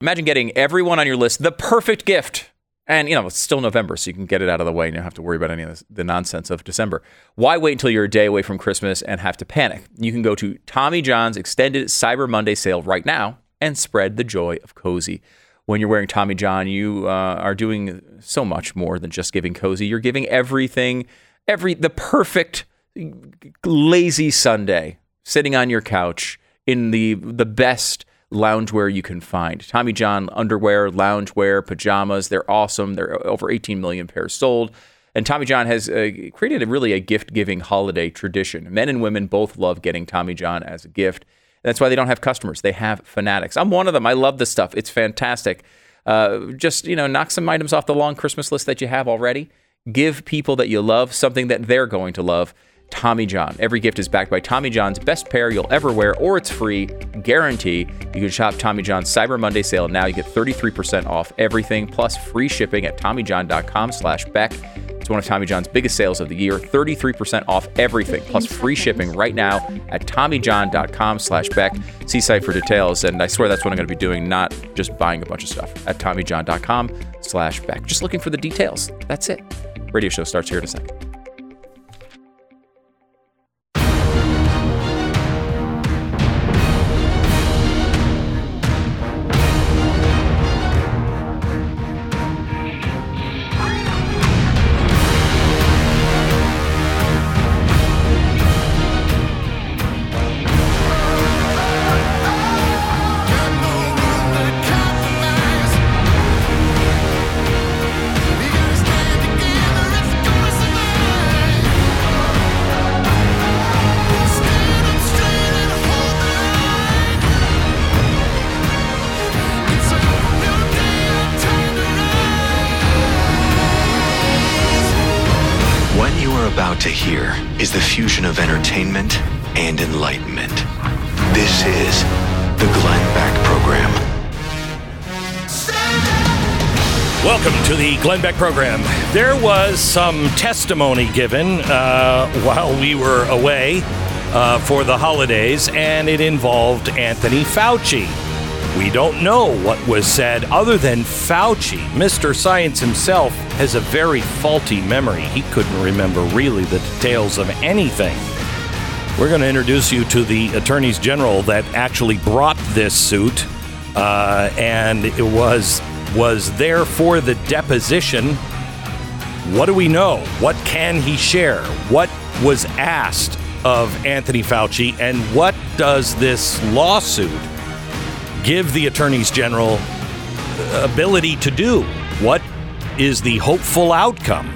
Imagine getting everyone on your list the perfect gift. And, you know, it's still November, so you can get it out of the way and you don't have to worry about any of this, the nonsense of December. Why wait until you're a day away from Christmas and have to panic? You can go to Tommy John's extended Cyber Monday sale right now and spread the joy of cozy. When you're wearing Tommy John, you uh, are doing so much more than just giving cozy. You're giving everything, every the perfect lazy Sunday, sitting on your couch in the the best loungewear you can find. Tommy John underwear, loungewear, pajamas, they're awesome. They're over 18 million pairs sold. And Tommy John has uh, created a really a gift-giving holiday tradition. Men and women both love getting Tommy John as a gift. That's why they don't have customers. They have fanatics. I'm one of them. I love this stuff. It's fantastic. Uh, just you know, knock some items off the long Christmas list that you have already. Give people that you love something that they're going to love. Tommy John. Every gift is backed by Tommy John's best pair you'll ever wear, or it's free, guarantee. You can shop Tommy John's Cyber Monday sale now. You get 33% off everything, plus free shipping at TommyJohn.com slash Beck. It's one of Tommy John's biggest sales of the year. 33% off everything, plus free shipping right now at TommyJohn.com slash Beck. See site for details, and I swear that's what I'm going to be doing, not just buying a bunch of stuff at TommyJohn.com slash Beck. Just looking for the details. That's it. Radio show starts here in a second. Glenn Beck program. There was some testimony given uh, while we were away uh, for the holidays, and it involved Anthony Fauci. We don't know what was said other than Fauci, Mr. Science himself, has a very faulty memory. He couldn't remember really the details of anything. We're going to introduce you to the attorneys general that actually brought this suit, uh, and it was was there for the deposition. What do we know? What can he share? What was asked of Anthony Fauci, and what does this lawsuit give the attorneys general ability to do? What is the hopeful outcome?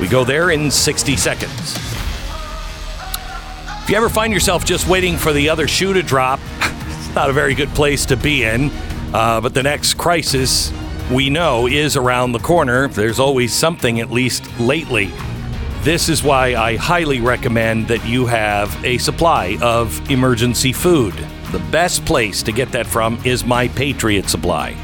We go there in 60 seconds. If you ever find yourself just waiting for the other shoe to drop, it's not a very good place to be in. Uh, but the next crisis we know is around the corner. There's always something, at least lately. This is why I highly recommend that you have a supply of emergency food. The best place to get that from is My Patriot Supply.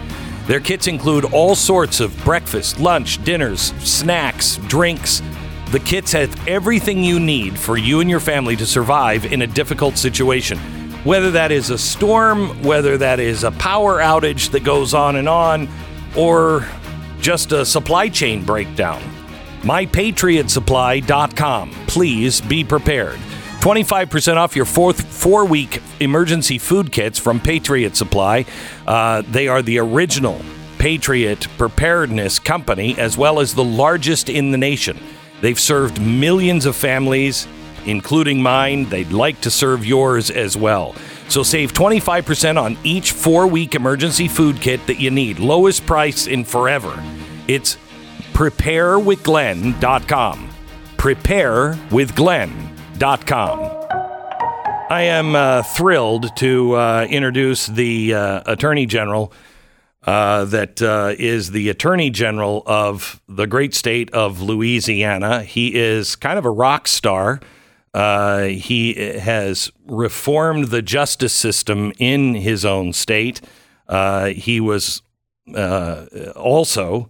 Their kits include all sorts of breakfast, lunch, dinners, snacks, drinks. The kits have everything you need for you and your family to survive in a difficult situation. Whether that is a storm, whether that is a power outage that goes on and on, or just a supply chain breakdown. MyPatriotSupply.com. Please be prepared. 25% off your fourth four week emergency food kits from Patriot Supply. Uh, they are the original Patriot preparedness company, as well as the largest in the nation. They've served millions of families, including mine. They'd like to serve yours as well. So save 25% on each four week emergency food kit that you need. Lowest price in forever. It's preparewithglenn.com. Preparewithglenn.com. I am uh, thrilled to uh, introduce the uh, Attorney General uh, that uh, is the Attorney General of the great state of Louisiana. He is kind of a rock star. Uh, he has reformed the justice system in his own state. Uh, he was uh, also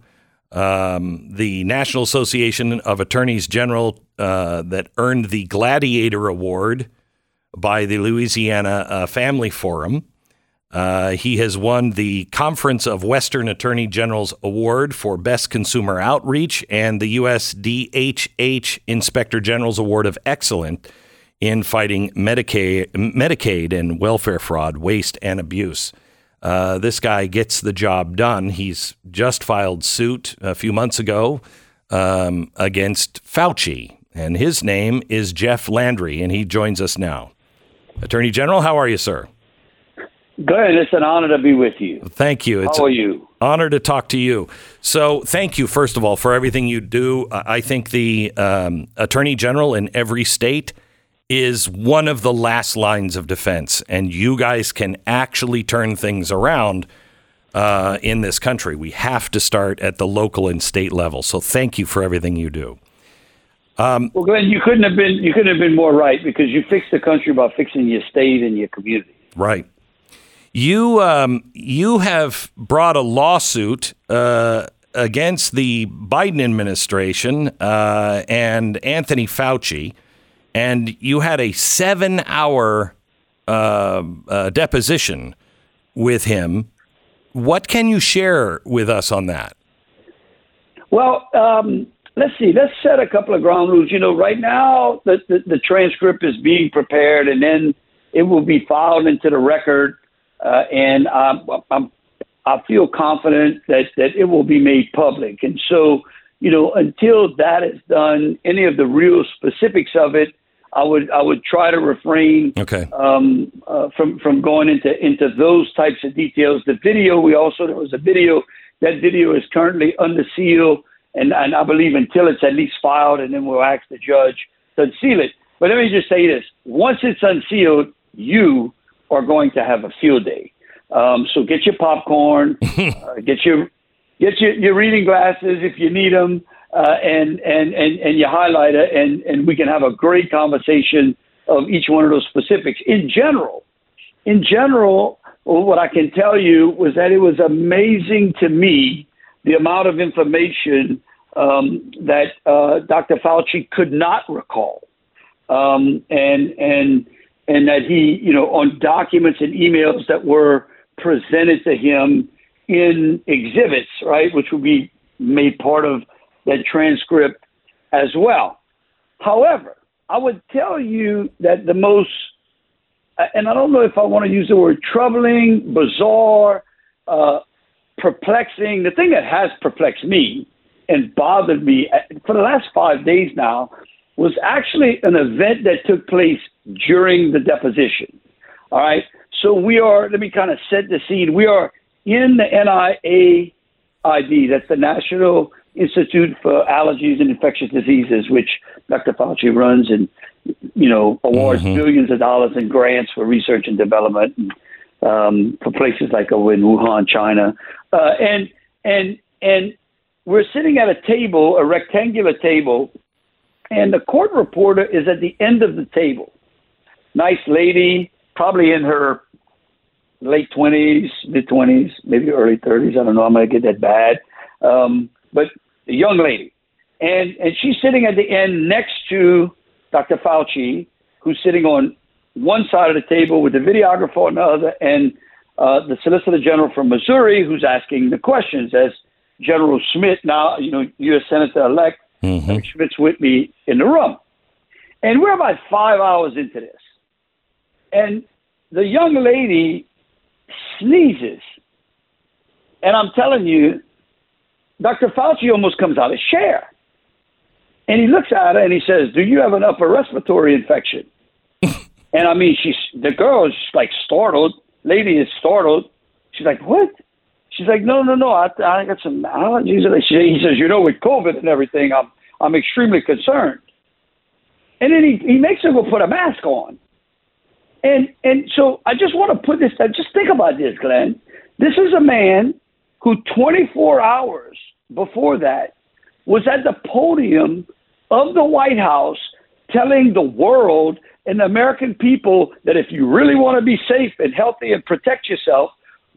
um, the National Association of Attorneys General uh, that earned the Gladiator Award by the Louisiana uh, Family Forum. Uh, he has won the Conference of Western Attorney Generals Award for Best Consumer Outreach and the U.S. DHH Inspector General's Award of Excellent in fighting Medicaid, Medicaid and welfare fraud, waste, and abuse. Uh, this guy gets the job done. He's just filed suit a few months ago um, against Fauci, and his name is Jeff Landry, and he joins us now. Attorney General, how are you, sir? Good. It's an honor to be with you. Thank you. It's How are you? Honor to talk to you. So, thank you first of all for everything you do. I think the um, Attorney General in every state is one of the last lines of defense, and you guys can actually turn things around uh, in this country. We have to start at the local and state level. So, thank you for everything you do. Um, well, Glenn, you couldn't have been you couldn't have been more right because you fixed the country by fixing your state and your community. Right. You um, you have brought a lawsuit uh, against the Biden administration uh, and Anthony Fauci, and you had a seven-hour uh, uh, deposition with him. What can you share with us on that? Well, um, let's see. Let's set a couple of ground rules. You know, right now the, the, the transcript is being prepared, and then it will be filed into the record uh, and I'm, I'm, I feel confident that, that it will be made public. And so, you know, until that is done, any of the real specifics of it, I would I would try to refrain okay. um, uh, from from going into into those types of details. The video we also there was a video that video is currently under seal, and and I believe until it's at least filed, and then we'll ask the judge to unseal it. But let me just say this: once it's unsealed, you are going to have a field day. Um, so get your popcorn, uh, get your get your, your reading glasses if you need them, uh, and, and and and your highlighter, and and we can have a great conversation of each one of those specifics. In general, in general, what I can tell you was that it was amazing to me the amount of information um, that uh, Dr. Fauci could not recall, um, and and and that he, you know, on documents and emails that were presented to him in exhibits, right, which would be made part of that transcript as well. However, I would tell you that the most, and I don't know if I want to use the word troubling, bizarre, uh, perplexing, the thing that has perplexed me and bothered me uh, for the last five days now was actually an event that took place during the deposition. All right. So we are, let me kind of set the scene. We are in the NIAID, that's the National Institute for Allergies and Infectious Diseases, which Dr. Fauci runs and, you know, awards mm-hmm. billions of dollars in grants for research and development and, um, for places like over in Wuhan, China. Uh, and, and, and we're sitting at a table, a rectangular table, and the court reporter is at the end of the table. Nice lady, probably in her late 20s, mid 20s, maybe early 30s. I don't know. I'm going to get that bad. Um, but a young lady. And, and she's sitting at the end next to Dr. Fauci, who's sitting on one side of the table with the videographer on the other, and uh, the Solicitor General from Missouri, who's asking the questions as General Schmitt, now you know U.S. Senator elect, mm-hmm. Schmitt's with me in the room, and we're about five hours into this, and the young lady sneezes. And I'm telling you, Dr. Fauci almost comes out of chair. And he looks at her and he says, Do you have an upper respiratory infection? and I mean, she's the girl is like startled. Lady is startled. She's like, What? She's like, No, no, no. I, I got some allergies. She, he says, You know, with COVID and everything, I'm I'm extremely concerned. And then he, he makes her go put a mask on. And and so I just want to put this. Just think about this, Glenn. This is a man who 24 hours before that was at the podium of the White House telling the world and the American people that if you really want to be safe and healthy and protect yourself,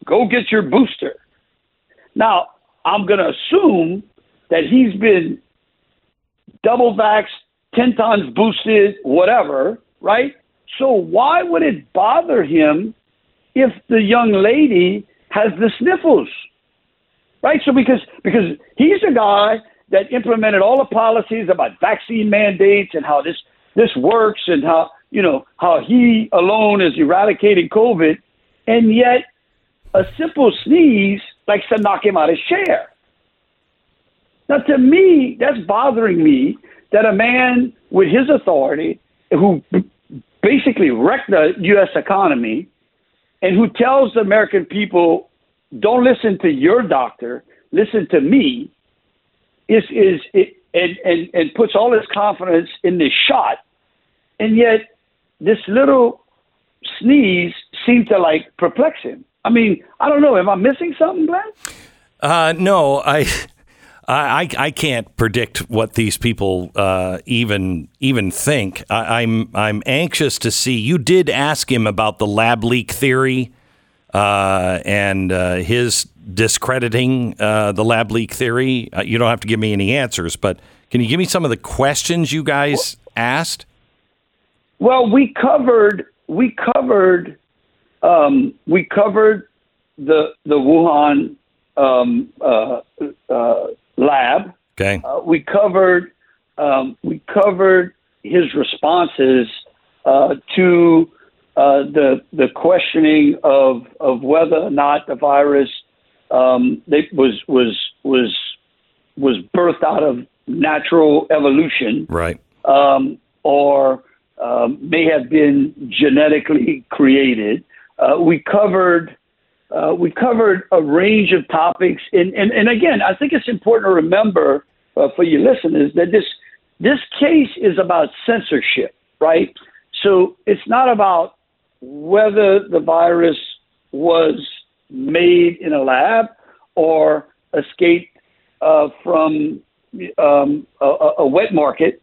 go get your booster. Now, I'm going to assume that he's been double vaxxed, 10 times boosted, whatever, right? So why would it bother him if the young lady has the sniffles? Right? So because because he's a guy that implemented all the policies about vaccine mandates and how this this works and how you know how he alone is eradicating COVID, and yet a simple sneeze likes to knock him out of his chair. Now, to me, that's bothering me that a man with his authority, who basically wrecked the U.S. economy, and who tells the American people, "Don't listen to your doctor, listen to me," is is it, and, and and puts all his confidence in this shot, and yet this little sneeze seemed to like perplex him. I mean, I don't know. Am I missing something, Glenn? Uh, no, I. I, I can't predict what these people uh, even even think. I, am I'm, I'm anxious to see. You did ask him about the lab leak theory uh, and uh, his discrediting uh, the lab leak theory. Uh, you don't have to give me any answers, but can you give me some of the questions you guys asked? Well, we covered we covered um, we covered the the Wuhan um, uh, uh, lab. Okay. Uh, we covered um, we covered his responses uh, to uh, the the questioning of of whether or not the virus um, was was was was birthed out of natural evolution, right? Um, or um, may have been genetically created. Uh, we covered uh, we covered a range of topics, and, and, and again, I think it's important to remember uh, for your listeners that this this case is about censorship, right? So it's not about whether the virus was made in a lab or escaped uh, from um, a, a wet market.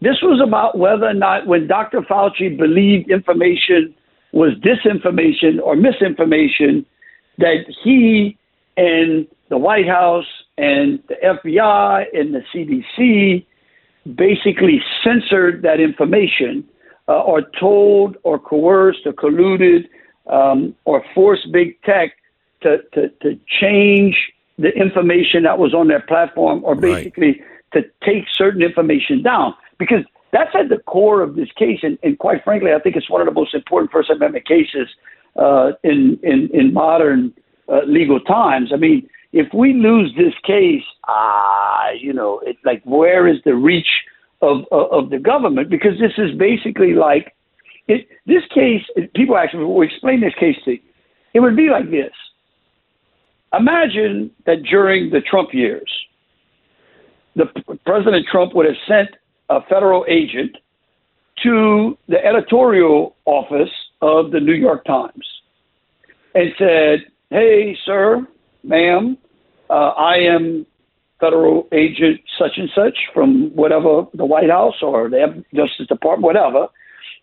This was about whether or not, when Dr. Fauci believed information was disinformation or misinformation, that he and the White House and the FBI and the CDC basically censored that information uh, or told or coerced or colluded um, or forced big tech to, to, to change the information that was on their platform or basically right. to take certain information down. Because that's at the core of this case. And, and quite frankly, I think it's one of the most important First Amendment cases uh, in, in, in modern uh, legal times. I mean, if we lose this case, ah, you know, like where is the reach of, of, of the government? Because this is basically like it, this case. People actually will explain this case to you. It would be like this. Imagine that during the Trump years, the President Trump would have sent a federal agent to the editorial office of the New York Times and said, "Hey, sir, ma'am, uh, I am federal agent such and such from whatever the White House or the Justice Department, whatever,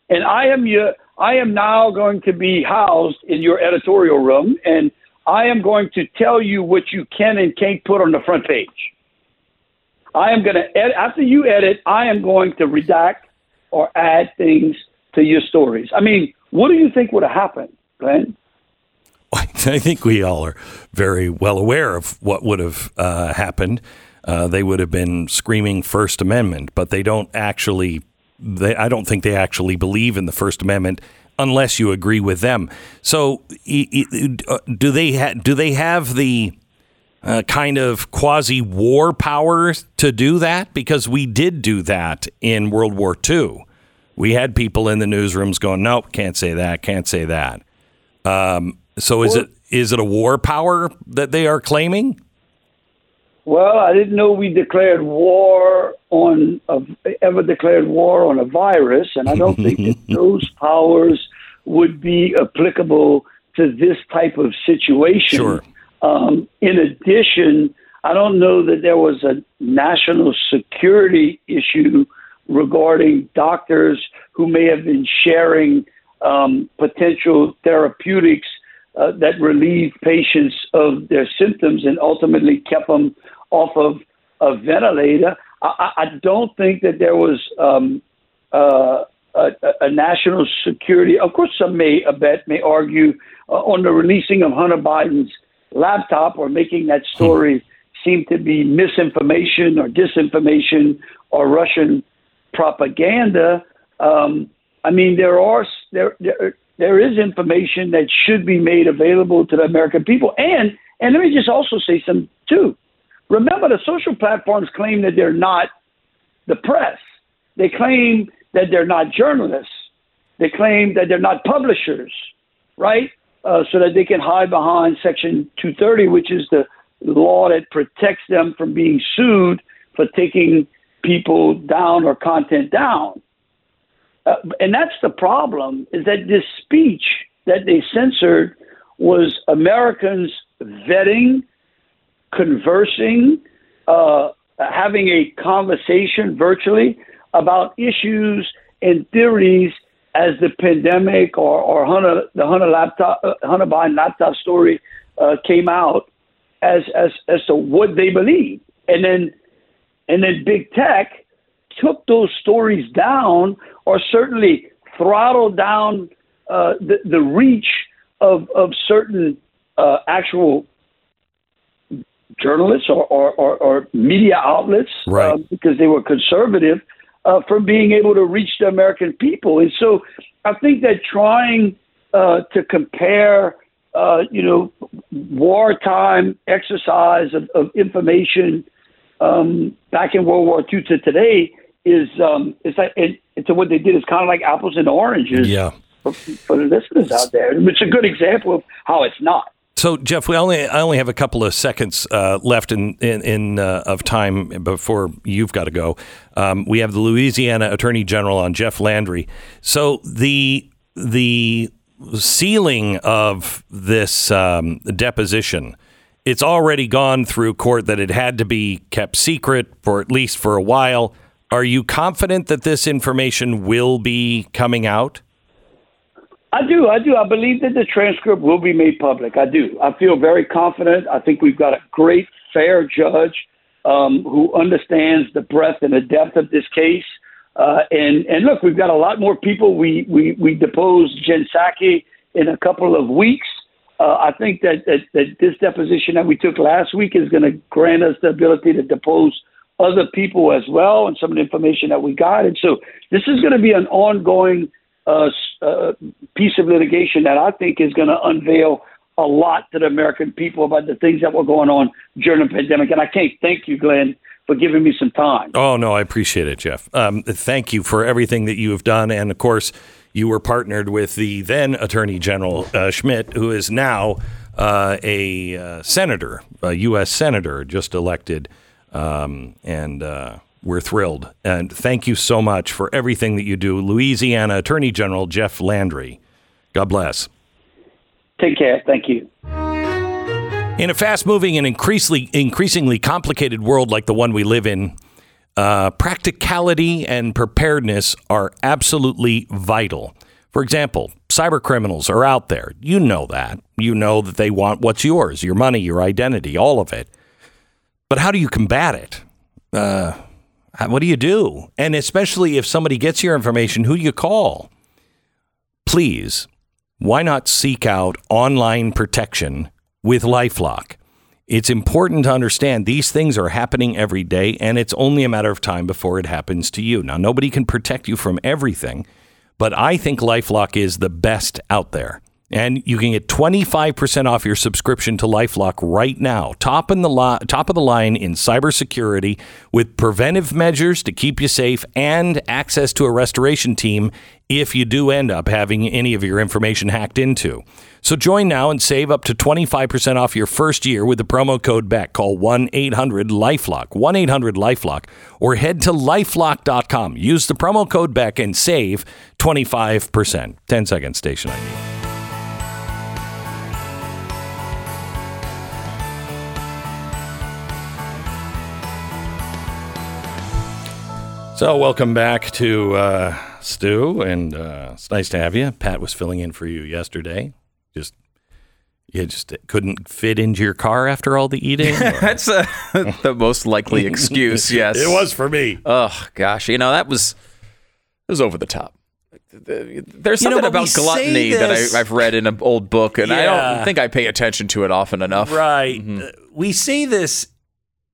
and I am your I am now going to be housed in your editorial room, and I am going to tell you what you can and can't put on the front page. I am going to edit after you edit. I am going to redact or add things to your stories. I mean, what do you think would have happened, Glenn? I think we all are very well aware of what would have uh, happened. Uh, they would have been screaming First Amendment, but they don't actually. They, I don't think they actually believe in the First Amendment unless you agree with them. So, uh, do they ha- do they have the uh, kind of quasi war power to do that? Because we did do that in World War II. We had people in the newsrooms going, "Nope, can't say that, can't say that." Um, so, is it is it a war power that they are claiming? Well, I didn't know we declared war on a, ever declared war on a virus, and I don't think that those powers would be applicable to this type of situation. Sure. Um, in addition, I don't know that there was a national security issue regarding doctors who may have been sharing um, potential therapeutics uh, that relieved patients of their symptoms and ultimately kept them off of a ventilator. I, I don't think that there was um, uh, a, a national security. Of course, some may abet may argue uh, on the releasing of Hunter Biden's laptop or making that story seem to be misinformation or disinformation or Russian propaganda. Um, I mean, there are there, there there is information that should be made available to the American people. And and let me just also say some too. Remember, the social platforms claim that they're not the press. They claim that they're not journalists. They claim that they're not publishers, right? Uh, so that they can hide behind Section 230, which is the law that protects them from being sued for taking people down or content down. Uh, and that's the problem is that this speech that they censored was Americans vetting, conversing, uh, having a conversation virtually about issues and theories as the pandemic or, or Hunter, the Hunter laptop, uh, Hunter Biden laptop story uh, came out as, as, as to what they believe. And then, and then big tech took those stories down or certainly throttled down uh, the, the reach of, of certain uh, actual journalists or, or, or, or media outlets right. uh, because they were conservative uh, from being able to reach the American people. And so I think that trying uh, to compare, uh, you know, wartime exercise of, of information um, back in World War II to today is um, it's like it, it's what they did is kind of like apples and oranges. Yeah. For, for the listeners out there, it's a good example of how it's not. So Jeff, we only I only have a couple of seconds uh, left in in, in uh, of time before you've got to go. Um, we have the Louisiana Attorney General on Jeff Landry. So the the sealing of this um, deposition, it's already gone through court that it had to be kept secret for at least for a while. Are you confident that this information will be coming out? I do. I do. I believe that the transcript will be made public. I do. I feel very confident. I think we've got a great, fair judge um, who understands the breadth and the depth of this case. Uh, and and look, we've got a lot more people. We we we deposed Jen Psaki in a couple of weeks. Uh, I think that, that that this deposition that we took last week is going to grant us the ability to depose other people as well and some of the information that we got. And so this is going to be an ongoing uh, uh, piece of litigation that I think is going to unveil a lot to the American people about the things that were going on during the pandemic. And I can't thank you, Glenn, for giving me some time. Oh, no, I appreciate it, Jeff. Um, thank you for everything that you have done. And of course, you were partnered with the then Attorney General uh, Schmitt, who is now uh, a uh, senator, a U.S. senator, just elected um, and uh, we're thrilled. And thank you so much for everything that you do. Louisiana Attorney General Jeff Landry. God bless. Take care. Thank you. In a fast moving and increasingly, increasingly complicated world like the one we live in, uh, practicality and preparedness are absolutely vital. For example, cyber criminals are out there. You know that. You know that they want what's yours your money, your identity, all of it. But how do you combat it? Uh, Uh, what do you do? And especially if somebody gets your information, who do you call? Please, why not seek out online protection with Lifelock? It's important to understand these things are happening every day, and it's only a matter of time before it happens to you. Now, nobody can protect you from everything, but I think Lifelock is the best out there. And you can get 25% off your subscription to Lifelock right now. Top, in the li- top of the line in cybersecurity with preventive measures to keep you safe and access to a restoration team if you do end up having any of your information hacked into. So join now and save up to 25% off your first year with the promo code BECK. Call 1 800 Lifelock, 1 800 Lifelock, or head to lifelock.com. Use the promo code BECK and save 25%. 10 seconds, station ID. So, welcome back to uh, Stu, and uh, it's nice to have you. Pat was filling in for you yesterday. Just you just couldn't fit into your car after all the eating. That's uh, the most likely excuse. Yes, it was for me. Oh gosh, you know that was it was over the top. there's You know, something about gluttony that I, I've read in an old book, and I don't think I pay attention to it often enough. Right. Uh, We see this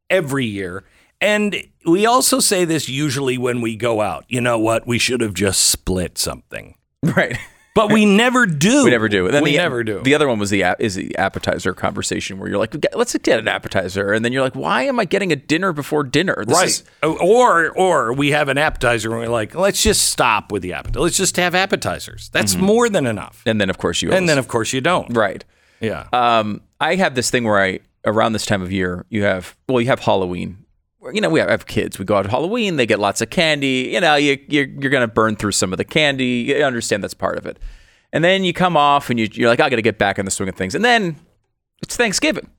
every year. And we also say this usually when we go out. You know what? We should have just split something. Right. But we never do. We never do. And then we the, never do. The other one was the is the appetizer conversation where you're like, let's get an appetizer, and then you're like, why am I getting a dinner before dinner? This right. is- or or we have an appetizer and we're like, let's just stop with the appetizer. Let's just have appetizers. That's more than enough. and then of course you And then of course you don't. right. Yeah. Um, I have this thing where I around this time of year you have well you have Halloween. You know we have, kids. We go out to Halloween. They get lots of candy. You know you you're, you're going to burn through some of the candy. You understand that's part of it. And then you come off and you, you're like I got to get back in the swing of things. And then it's Thanksgiving.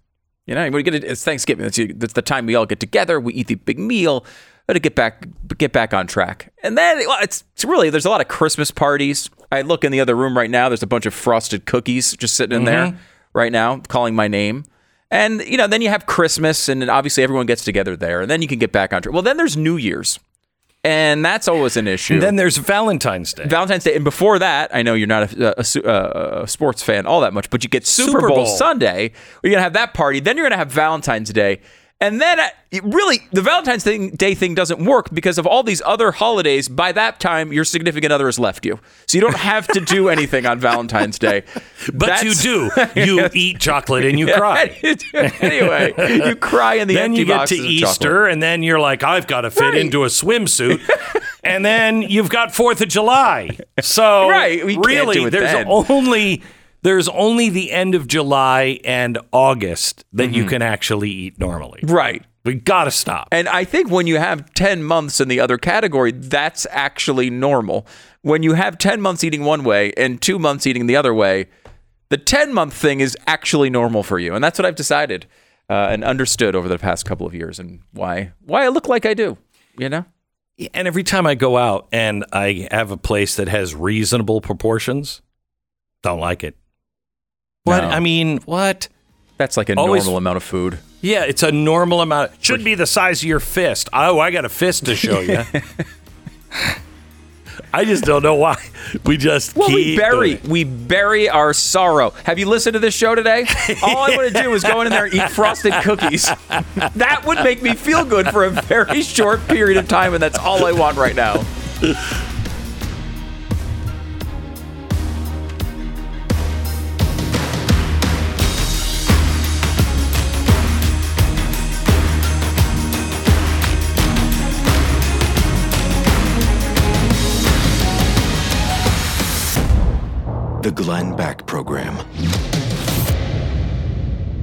You know, we get it, it's Thanksgiving. That's, that's the time we all get together. We eat the big meal but to get back get back on track. And then well, it's, it's really there's a lot of Christmas parties. I look in the other room right now. There's a bunch of frosted cookies just sitting in there mm-hmm. right now, calling my name. And you know, then you have Christmas, and obviously everyone gets together there, and then you can get back on track. Well, then there's New Year's, and that's always an issue. And then there's Valentine's Day. Valentine's Day, and before that, I know you're not a, a su- uh, a sports fan all that much, but you get Super, Super Bowl, Bowl. Sunday. You're gonna have that party. Then you're gonna have Valentine's Day, and then it really the Valentine's thing, Day thing doesn't work because of all these other holidays. By that time, your significant other has left you, so you don't have to do anything on Valentine's Day. but That's- you do. You eat chocolate and you cry. anyway, you cry in the then you get to. Easter, and then you're like, I've got to fit Right. into a swimsuit. and then you've got Fourth of July. So Right, really, there's then. only there's only the end of July and August that Mm-hmm. you can actually eat normally. Right. We got to stop. And I think when you have 10 months in the other category, that's actually normal. When you have 10 months eating one way and two months eating the other way, the 10 month thing is actually normal for you. And that's what I've decided uh, and understood over the past couple of years and why why I look like I do, you know? And every time I go out and I have a place that has reasonable proportions, don't like it. What? No. I mean, what? That's like a Always- normal amount of food. Yeah, it's a normal amount. Should be the size of your fist. Oh, I got a fist to show you. I just don't know why. We just Well, keep we bury doing it. we bury our sorrow. Have you listened to this show today? All I want to do is go in there and eat frosted cookies. That would make me feel good for a very short period of time, and that's all I want right now. The Glenn Beck Program.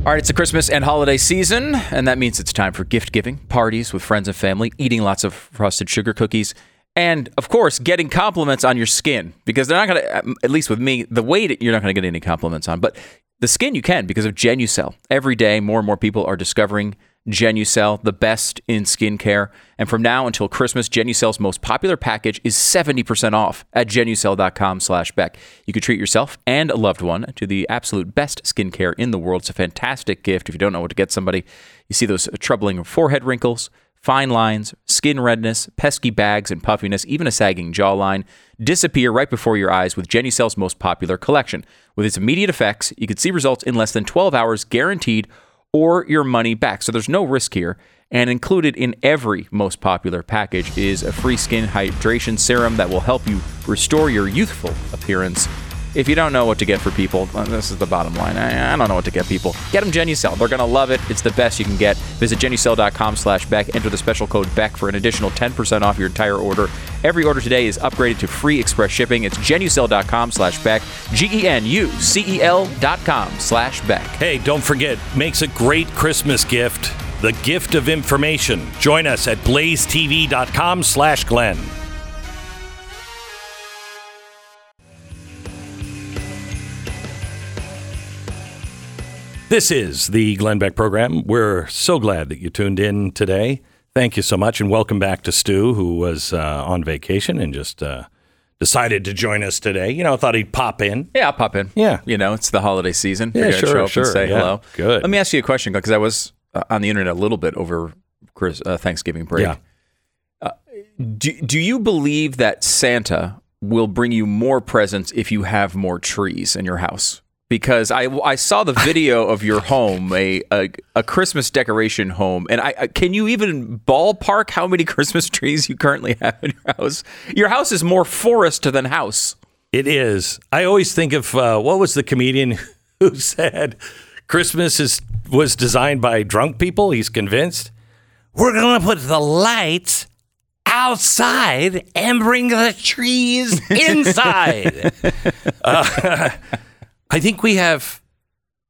All right, it's the Christmas and holiday season, and that means it's time for gift giving, parties with friends and family, eating lots of frosted sugar cookies, and of course, getting compliments on your skin because they're not going to, um, at least with me, the weight you're not going to get any compliments on, but the skin you can because of Genucell. Every day, more and more people are discovering Genucell, the best in skincare. And from now until Christmas, Genucell's most popular package is 70% off at genucell.com slash Beck. You could treat yourself and a loved one to the absolute best skincare in the world. It's a fantastic gift if you don't know what to get somebody. You see those troubling forehead wrinkles, fine lines, skin redness, pesky bags and puffiness, even a sagging jawline disappear right before your eyes with Genucell's most popular collection. With its immediate effects, you could see results in less than 12 hours guaranteed or your money back. So there's no risk here. And included in every most popular package is a free skin hydration serum that will help you restore your youthful appearance. If you don't know what to get for people, uh, this is the bottom line. I, I don't know what to get people. Get them Genucell. They're going to love it. It's the best you can get. Visit genucell.com slash Beck. Enter the special code BECK for an additional 10% off your entire order. Every order today is upgraded to free express shipping. It's genucell.com slash Beck. G-E-N-U-C-E-L dot com slash Beck. Hey, don't forget, makes a great Christmas gift. The gift of information. Join us at blazetv.com slash Glenn. This is the Glenn Beck program. We're so glad that you tuned in today. Thank you so much, and welcome back to Stu, who was uh, on vacation and just uh, decided to join us today. You know, I thought he'd pop in. Yeah, I'll pop in. Yeah. You know, it's the holiday season. Yeah, sure, show up sure, and say yeah. hello. Good. Let me ask you a question because I was uh, on the internet a little bit over Chris, uh, Thanksgiving break. Yeah. Do, do you believe that Santa will bring you more presents if you have more trees in your house. Because I, I saw the video of your home, a, a, a Christmas decoration home, and I, I can you even ballpark how many Christmas trees you currently have in your house? Your house is more forest than house. It is. I always think of uh, what was the comedian who said Christmas is was designed by drunk people. He's convinced we're going to put the lights outside and bring the trees inside. uh, I think we have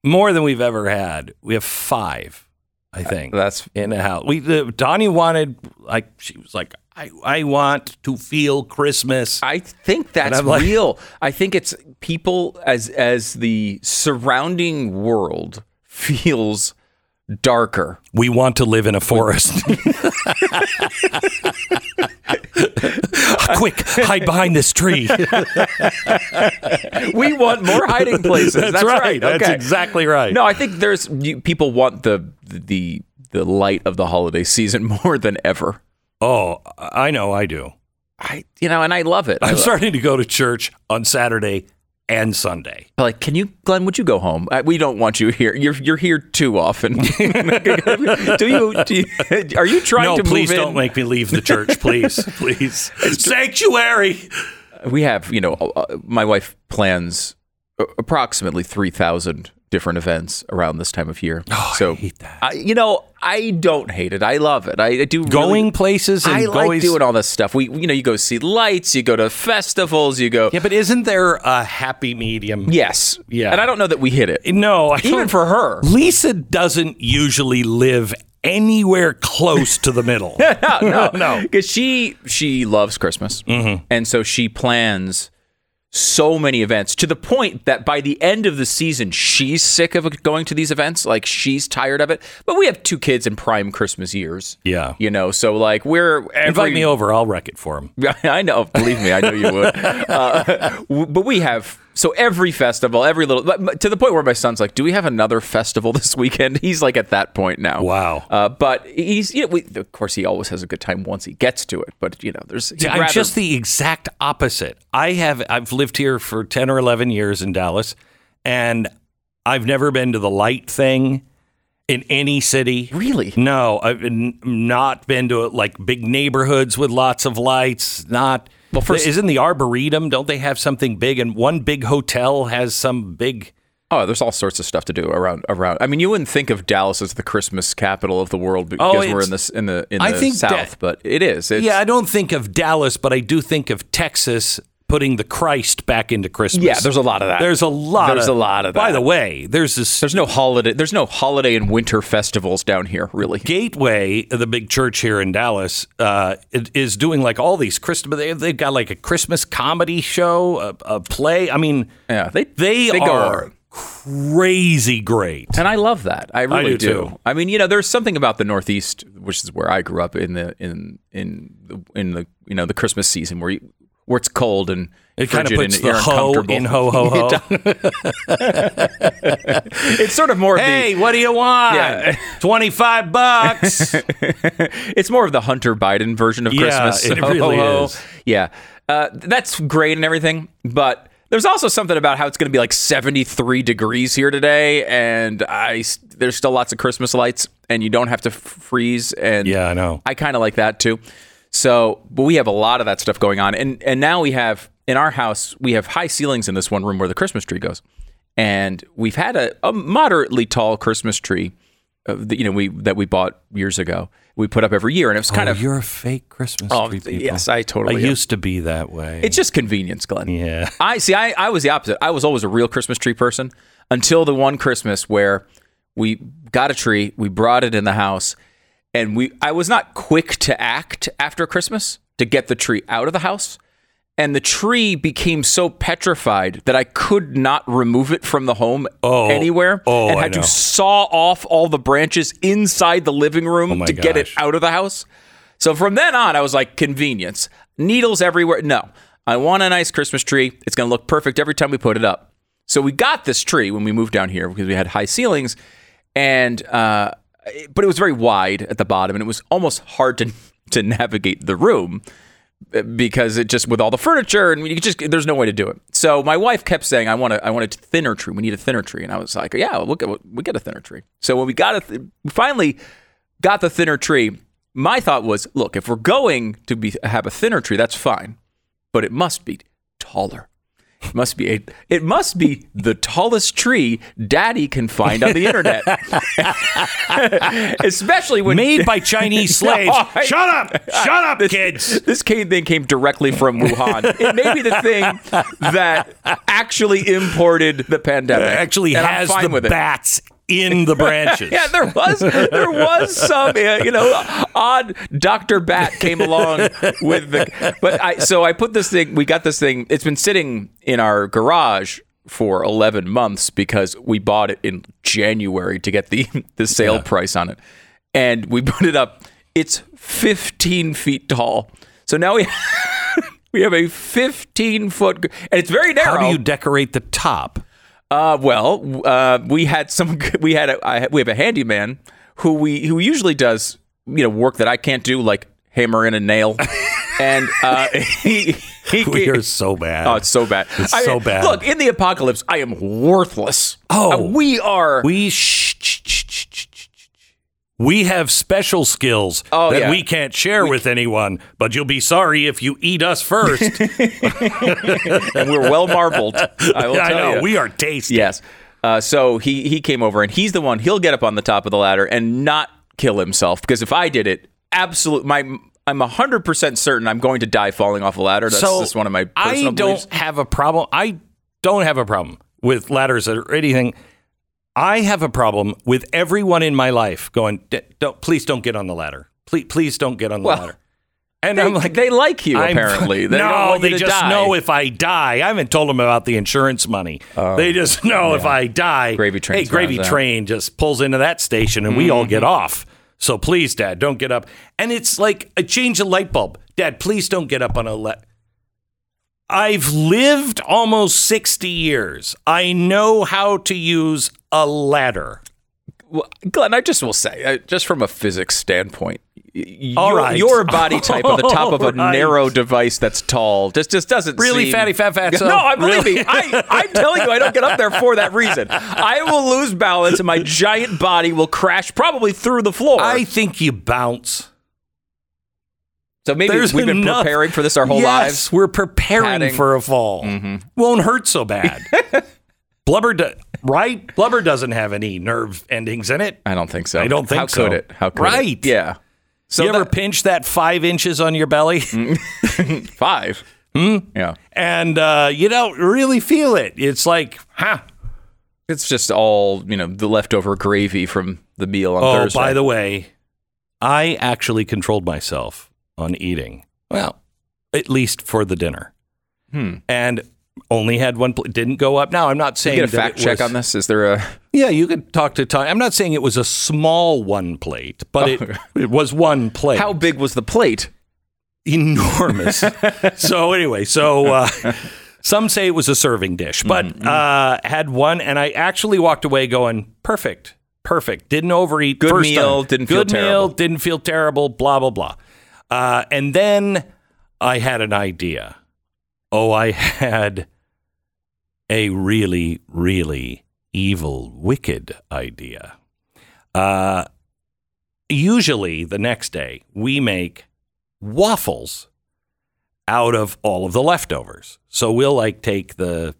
more than we've ever had. We have five, I think. That's in a house. We uh, Donnie wanted like she was like I I want to feel Christmas. I think that's like- real. I think it's people as as the surrounding world feels darker. We want to live in a forest. Quick, hide behind this tree. We want more hiding places. That's, right. That's Okay. exactly right. No, I think there's you, people want the the the light of the holiday season more than ever. Oh, I know I do. I you know, and I love it. I'm starting to go to church on Saturday and Sunday. like, can you, Glenn? Would you go home? Uh, we don't want you here. You're you're here too often. do you? Do you are you trying no, to please move don't make me leave the church, please, please. Sanctuary. we have, you know, uh, my wife plans approximately 3,000 different events around this time of year. Oh, so, I hate that. I, you know, I don't hate it. I love it. I, I do. Going really, places and I like doing all this stuff. We, you know, you go see lights, you go to festivals, you go. Yeah, but isn't there a happy medium? Yes. Yeah. And I don't know that we hit it. No, I Even for her. Lisa doesn't usually live anywhere close to the middle. no, no, No. Because she she loves Christmas, Mm-hmm. and so she plans so many events to the point that by the end of the season, she's sick of going to these events. Like she's tired of it. But we have two kids in prime Christmas years. Yeah. you know, so like we're every, Invite me over. I'll wreck it for him. I know. Believe me, I know you would. Uh, but we have so every festival, every little to the point where my son's like, "Do we have another festival this weekend?" He's like at that point now. Wow. Uh, but he's you know, we, of course he always has a good time once he gets to it. But you know, there's he'd See, I'm rather- just the exact opposite. I have I've lived here for 10 or 11 years in Dallas and I've never been to the light thing in any city. really. No, I've not been to like big neighborhoods with lots of lights. Not Well, first- isn't the Arboretum? Don't they have something big? And one big hotel has some big. Oh, there's all sorts of stuff to do around around. I mean, you wouldn't think of Dallas as the Christmas capital of the world because Oh, we're in this in the in I the think South, that- but it is. It's, yeah, I don't think of Dallas, but I do think of Texas putting the Christ back into Christmas. Yeah, there's a lot of that. There's a lot. There's of, a lot of that. By the way, there's this There's no holiday. There's no holiday and winter festivals down here, really. Gateway, the big church here in Dallas, uh, is doing like all these Christmas. They, they've got like a Christmas comedy show, a, a play. I mean, Yeah, they they, they are crazy great. and I love that. I really do, too. I mean, you know, there's something about the Northeast, which is where I grew up in the in in the, in the you know the Christmas season where you, where it's cold and It kind of puts the ho in ho ho ho. It's sort of more of hey, the what do you want? Yeah. Twenty five bucks. it's more of the Hunter Biden version of Yeah, Christmas. it Ho, really ho. is. Yeah, uh, that's great and everything, but there's also something about how it's going to be like 73 degrees here today, and I there's still lots of Christmas lights, and you don't have to freeze. And Yeah, I know. I kind of like that too. So, but we have a lot of that stuff going on, and and now we have in our house we have high ceilings in this one room where the Christmas tree goes, and we've had a, a moderately tall Christmas tree, uh, that, you know, we that we bought years ago. We put up every year, and it was kind oh, of you're a fake Christmas Oh, tree. People. yes, I totally I am. used to be that way. it's just convenience, Glenn. yeah. I see. I, I was the opposite. I was always a real Christmas tree person until the one Christmas where we got a tree, we brought it in the house, and we. I was not quick to act after Christmas to get the tree out of the house, and the tree became so petrified that I could not remove it from the home Oh. anywhere, Oh, and had to saw off all the branches inside the living room Oh to get it out of the house. So from then on, I was like, convenience, needles everywhere. No, I want a nice Christmas tree. It's going to look perfect every time we put it up. So we got this tree when we moved down here because we had high ceilings, and uh, but it was very wide at the bottom, and it was almost hard to to navigate the room uh, because it just with all the furniture and you just there's no way to do it. So my wife kept saying, "I want a I want a thinner tree. We need a thinner tree." And I was like, "Yeah, look at we get a thinner tree." So when we got a th- finally got the thinner tree, my thought was, "Look, if we're going to be have a thinner tree, that's fine, but it must be taller." It must be a. It must be the tallest tree Daddy can find on the internet, especially when Made by Chinese slaves. No, I- Shut up! Shut up, kids! This thing came directly from Wuhan. It may be the thing that actually imported the pandemic. Actually and I'm has the with it. In the branches. Yeah, there was there was some uh, you know odd Doctor Bat came along with the but I so I put this thing we got this thing it's been sitting in our garage for 11 months because we bought it in January to get the the sale price on it and we put it up it's 15 feet tall so now we we have a 15 foot and it's very narrow How do you decorate the top? Uh, well, uh, we had some. We had a. I, we have a handyman who we who usually does you know work that I can't do, like hammer in a nail, and uh, he he. We are so bad. Oh, it's so bad. It's I so mean, bad. Look, in the apocalypse, I am worthless. Oh. Uh, we are. we shh, we have special skills Oh, that yeah. we can't share with anyone, but you'll be sorry if you eat us first. and we're well marbled. I will I know you. we are tasty. Yes. Uh, so he he came over and he's the one. He'll get up on the top of the ladder and not kill himself because if I did it, absolute my I'm hundred percent certain I'm going to die falling off a ladder. That's so just one of my I don't beliefs. have a problem. I don't have a problem with ladders or anything. I have a problem with everyone in my life going, "D- don't, please don't get on the ladder. Please, please don't get on the Well, ladder. And They, I'm like, they like you I'm- apparently. They no, they just die. know if I die. I haven't told them about the insurance money. Oh, they just know if I die. Gravy train. Hey, gravy runs out. train just pulls into that station and we all get mm-hmm. off. So please, Dad, don't get up. And it's like a change of light bulb. Dad, please don't get up on a let. I've lived almost 60 years. I know how to use a ladder. Well, Glenn, I just will say, uh, just from a physics standpoint, your, right. your body type on the top of a right. narrow device that's tall just just doesn't Really seem- fatty, fat, fat, so- No, I believe Really? me. I, I'm telling you, I don't get up there for that reason. I will lose balance and my giant body will crash probably through the floor. I think you bounce. So maybe There's we've been enough- preparing for this our whole yes, lives. We're preparing Padding. for a fall. Won't hurt so bad. Blubber, do, right? Blubber doesn't have any nerve endings in it. I don't think so. I don't think How so. could it? How could Right. it? Yeah. So you ever pinch that five inches on your belly five? Hmm? Yeah. and uh, you don't really feel it? It's like, huh? It's just all you know, the leftover gravy from the meal on Oh, Thursday. by the way, I actually controlled myself on eating. Well, at least for the dinner. And only had one plate. Didn't go up. Now, I'm not Can saying you get a fact check was- on this? Is there a Yeah, you could talk to Tom. I'm not saying it was a small one plate, but it, it was one plate. how big was the plate? enormous. so anyway, so uh, some say it was a serving dish, but Mm-hmm. uh, had one, and I actually walked away going perfect, perfect. Didn't overeat. Good meal, time. didn't feel good meal, terrible. didn't feel terrible. Blah blah blah. Uh, and then I had an idea. Oh, I had a really, really evil, wicked idea. Uh, usually the next day we make waffles out of all of the leftovers. So we'll like take the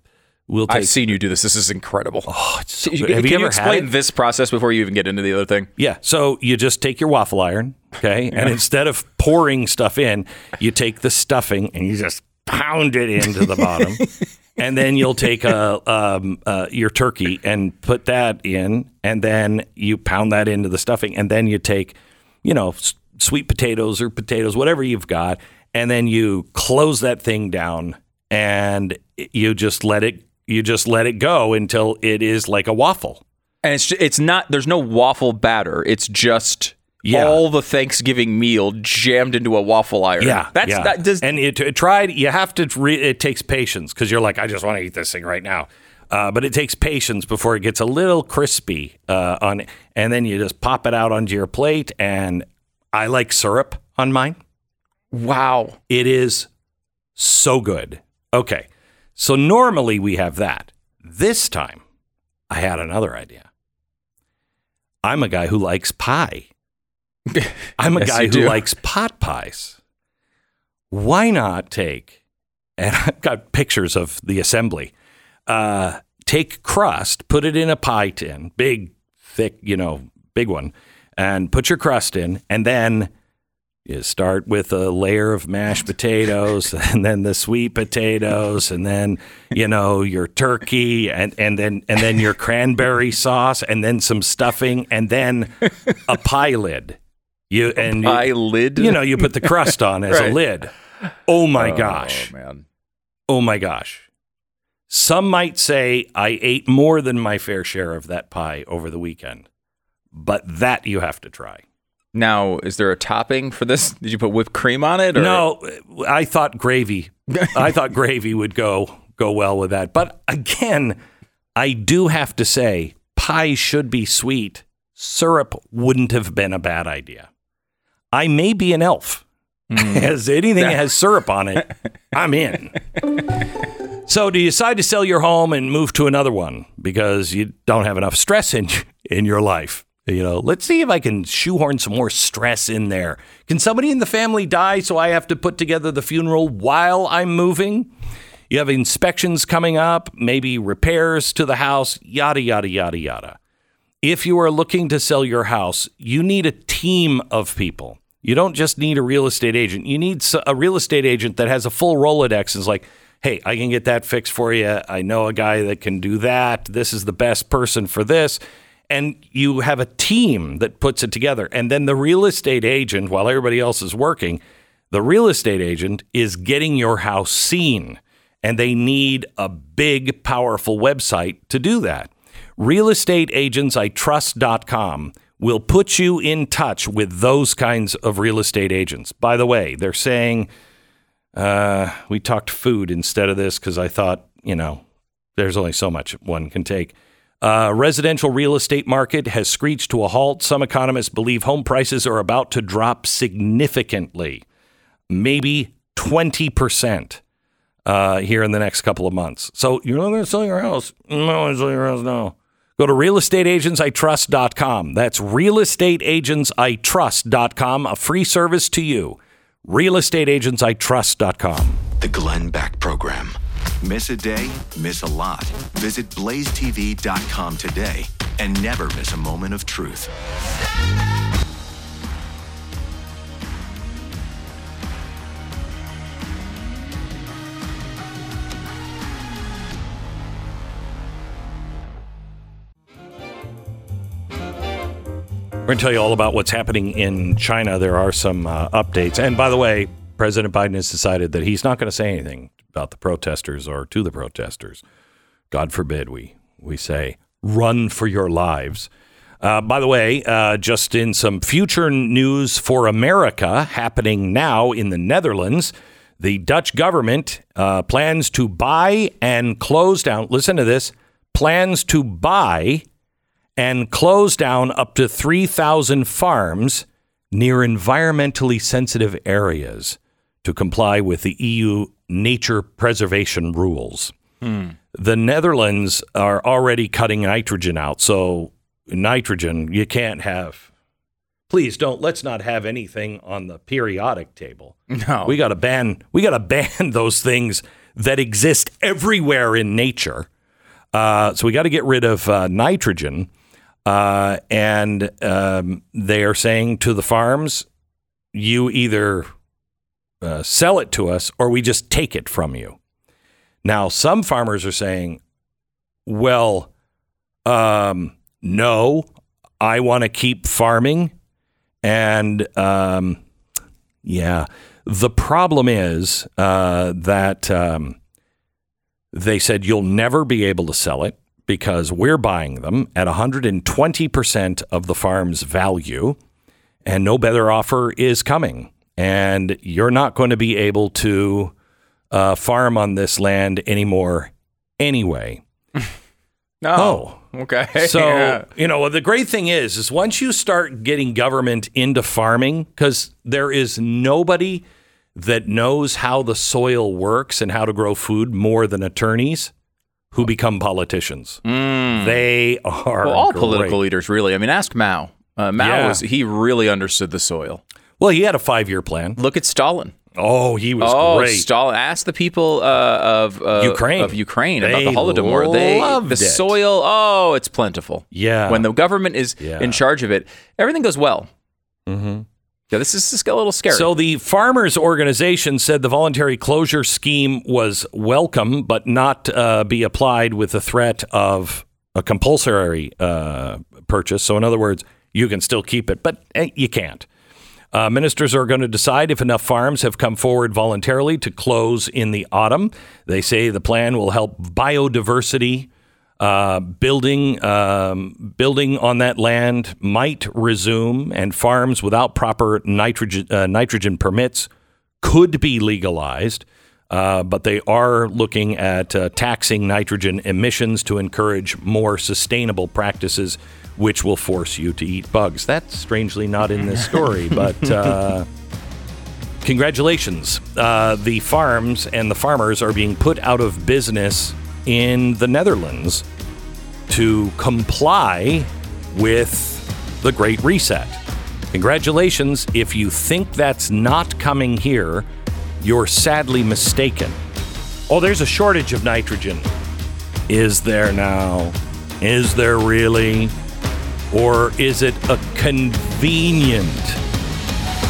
we'll take I've seen you do this. This is incredible. oh, it's so good. Have you can you ever had explain this process before you even get into the other thing? Yeah. So you just take your waffle iron, okay, and instead of pouring stuff in, you take the stuffing and you just pound it into the bottom, and then you'll take a um, uh, your turkey and put that in, and then you pound that into the stuffing, and then you take, you know, s- sweet potatoes or potatoes, whatever you've got, and then you close that thing down, and you just let it you just let it go until it is like a waffle. And it's it's not. There's no waffle batter. It's just Yeah. all the Thanksgiving meal jammed into a waffle iron. Yeah, that's yeah. that does. and it, it tried. You have to. Re, it takes patience because you're like, I just want to eat this thing right now. Uh, but it takes patience before it gets a little crispy uh, on, and then you just pop it out onto your plate. And I like syrup on mine. Wow. It is so good. Okay. So normally we have that. This time I had another idea. I'm a guy who likes pie. I'm a Yes, guy who do. likes pot pies. Why not take, and I've got pictures of the assembly, uh, take crust, put it in a pie tin, big, thick, you know, big one, and put your crust in, and then you start with a layer of mashed potatoes and then the sweet potatoes and then you know your turkey and, and then and then your cranberry sauce and then some stuffing and then a pie lid. You and you- Pie lid? you know you put the crust on as a lid. Oh my oh, gosh. Oh, man. oh my gosh. Some might say i ate more than my fair share of that pie over the weekend but that you have to try Now, is there a topping for this? Did you put whipped cream on it? Or? No, I thought gravy. I thought gravy would go go well with that. But again, I do have to say, pie should be sweet. Syrup wouldn't have been a bad idea. I may be an elf. Mm. As anything that has syrup on it, I'm in. So, do you decide to sell your home and move to another one because you don't have enough stress in in your life? You know, let's see if I can shoehorn some more stress in there. Can somebody in the family die so I have to put together the funeral while I'm moving? You have inspections coming up, maybe repairs to the house, yada yada yada yada. If you are looking to sell your house, you need a team of people. You don't just need a real estate agent. You need a real estate agent that has a full Rolodex and is like, hey, I can get that fixed for you. I know a guy that can do that. This is the best person for this. And you have a team that puts it together. And then the real estate agent, while everybody else is working, the real estate agent is getting your house seen. And they need a big, powerful website to do that. realestateagentsitrust.com will put you in touch with those kinds of real estate agents. By the way, they're saying uh, we talked food instead of this because I thought, you know, there's only so much one can take. Uh, residential real estate market has screeched to a halt. Some economists believe home prices are about to drop significantly, maybe 20% uh, here in the next couple of months. So you're not going to sell your house. No, I'm going to sell your house now. Go to realestateagentsitrust.com. That's realestateagentsitrust.com, a free service to you. realestateagentsitrust.com. The Glenn Beck Program. Miss a day, miss a lot. Visit blazetv.com today and never miss a moment of truth. We're going to tell you all about what's happening in China. There are some uh, updates. And by the way, President Biden has decided that he's not going to say anything about the protesters or to the protesters. God forbid we, we say, run for your lives. Uh, by the way, uh, just in some future news for America happening now in the Netherlands, the Dutch government uh, plans to buy and close down, listen to this, plans to buy and close down up to 3,000 farms near environmentally sensitive areas to comply with the EU nature preservation rules. The Netherlands are already cutting nitrogen out. So, nitrogen, you can't have. Please don't. Let's not have anything on the periodic table. No. We got to ban. We got to ban those things that exist everywhere in nature. Uh, so we got to get rid of uh, nitrogen. Uh, and um, they are saying to the farms, you either uh, sell it to us or we just take it from you. Now, some farmers are saying, well, um, no, I want to keep farming. And um, yeah, the problem is uh, that um, they said you'll never be able to sell it because we're buying them at 120% of the farm's value, and no better offer is coming. And you're not going to be able to uh, farm on this land anymore anyway. No. Okay. So, Yeah. you know, the great thing is, is once you start getting government into farming, because there is nobody that knows how the soil works and how to grow food more than attorneys who become politicians. They are Mm. Well, all great. political leaders, really. I mean, ask Mao. Uh, Mao Yeah. was he really understood the soil. Well, he had a five-year plan. Look at Stalin. Oh, he was oh, great. Stalin. Ask the people uh, of uh, Ukraine. of Ukraine about the Holodomor. They loved the it. soil. Oh, it's plentiful. Yeah. When the government is Yeah. in charge of it, everything goes well. Mhm. Yeah, this is just a little scary. So the farmers organization said the voluntary closure scheme was welcome, but not uh, be applied with the threat of a compulsory uh, purchase. So in other words, you can still keep it, but eh, you can't. Uh, ministers are going to decide if enough farms have come forward voluntarily to close in the autumn. They say the plan will help biodiversity. Uh, building um, building on that land might resume, and farms without proper nitrogen uh, nitrogen permits could be legalized. Uh, but they are looking at uh, taxing nitrogen emissions to encourage more sustainable practices, which will force you to eat bugs. That's strangely not in this story, but. Uh, Congratulations. Uh, the farms and the farmers are being put out of business in the Netherlands to comply with the Great Reset. Congratulations. If you think that's not coming here, you're sadly mistaken. Oh, there's a shortage of nitrogen. Is there now? Is there really? Or is it a convenient,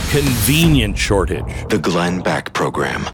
convenient shortage? The Glenn Beck Program.